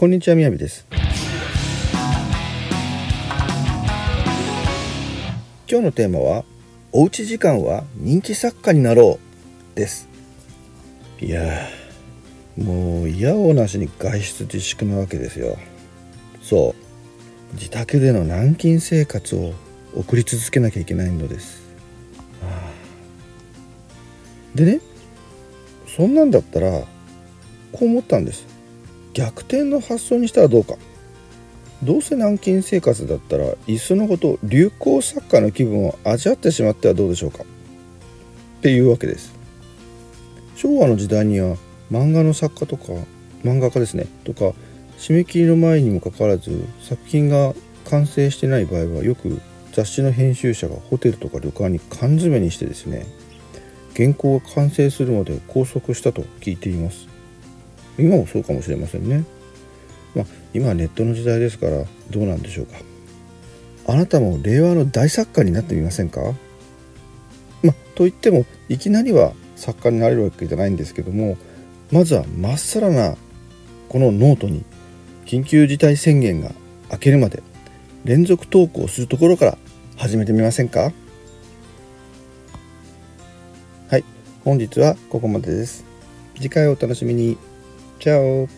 こんにちはみやびです。今日のテーマはおうち時間は人気作家になろうです。いやもう嫌おなしに外出自粛なわけですよ。そう。自宅での軟禁生活を送り続けなきゃいけないのです、はあ、でねそんなんだったらこう思ったんです。逆転の発想にしたらどうか。どうせ軟禁生活だったらいっそのこと流行作家の気分を味わってしまってはどうでしょうか。っていうわけです。昭和の時代には漫画の作家とか漫画家ですね。とか締め切りの前にもかかわらず作品が完成してない場合はよく雑誌の編集者がホテルとか旅館に缶詰にしてですね原稿が完成するまで拘束したと聞いています。今もそうかもしれませんね。まあ今はネットの時代ですからどうなんでしょうか。あなたも令和の大作家になってみませんか？まあといってもいきなりは作家になれるわけじゃないんですけどもまずはまっさらなこのノートに緊急事態宣言が明けるまで連続投稿するところから始めてみませんか？はい本日はここまでです。次回お楽しみに。加油！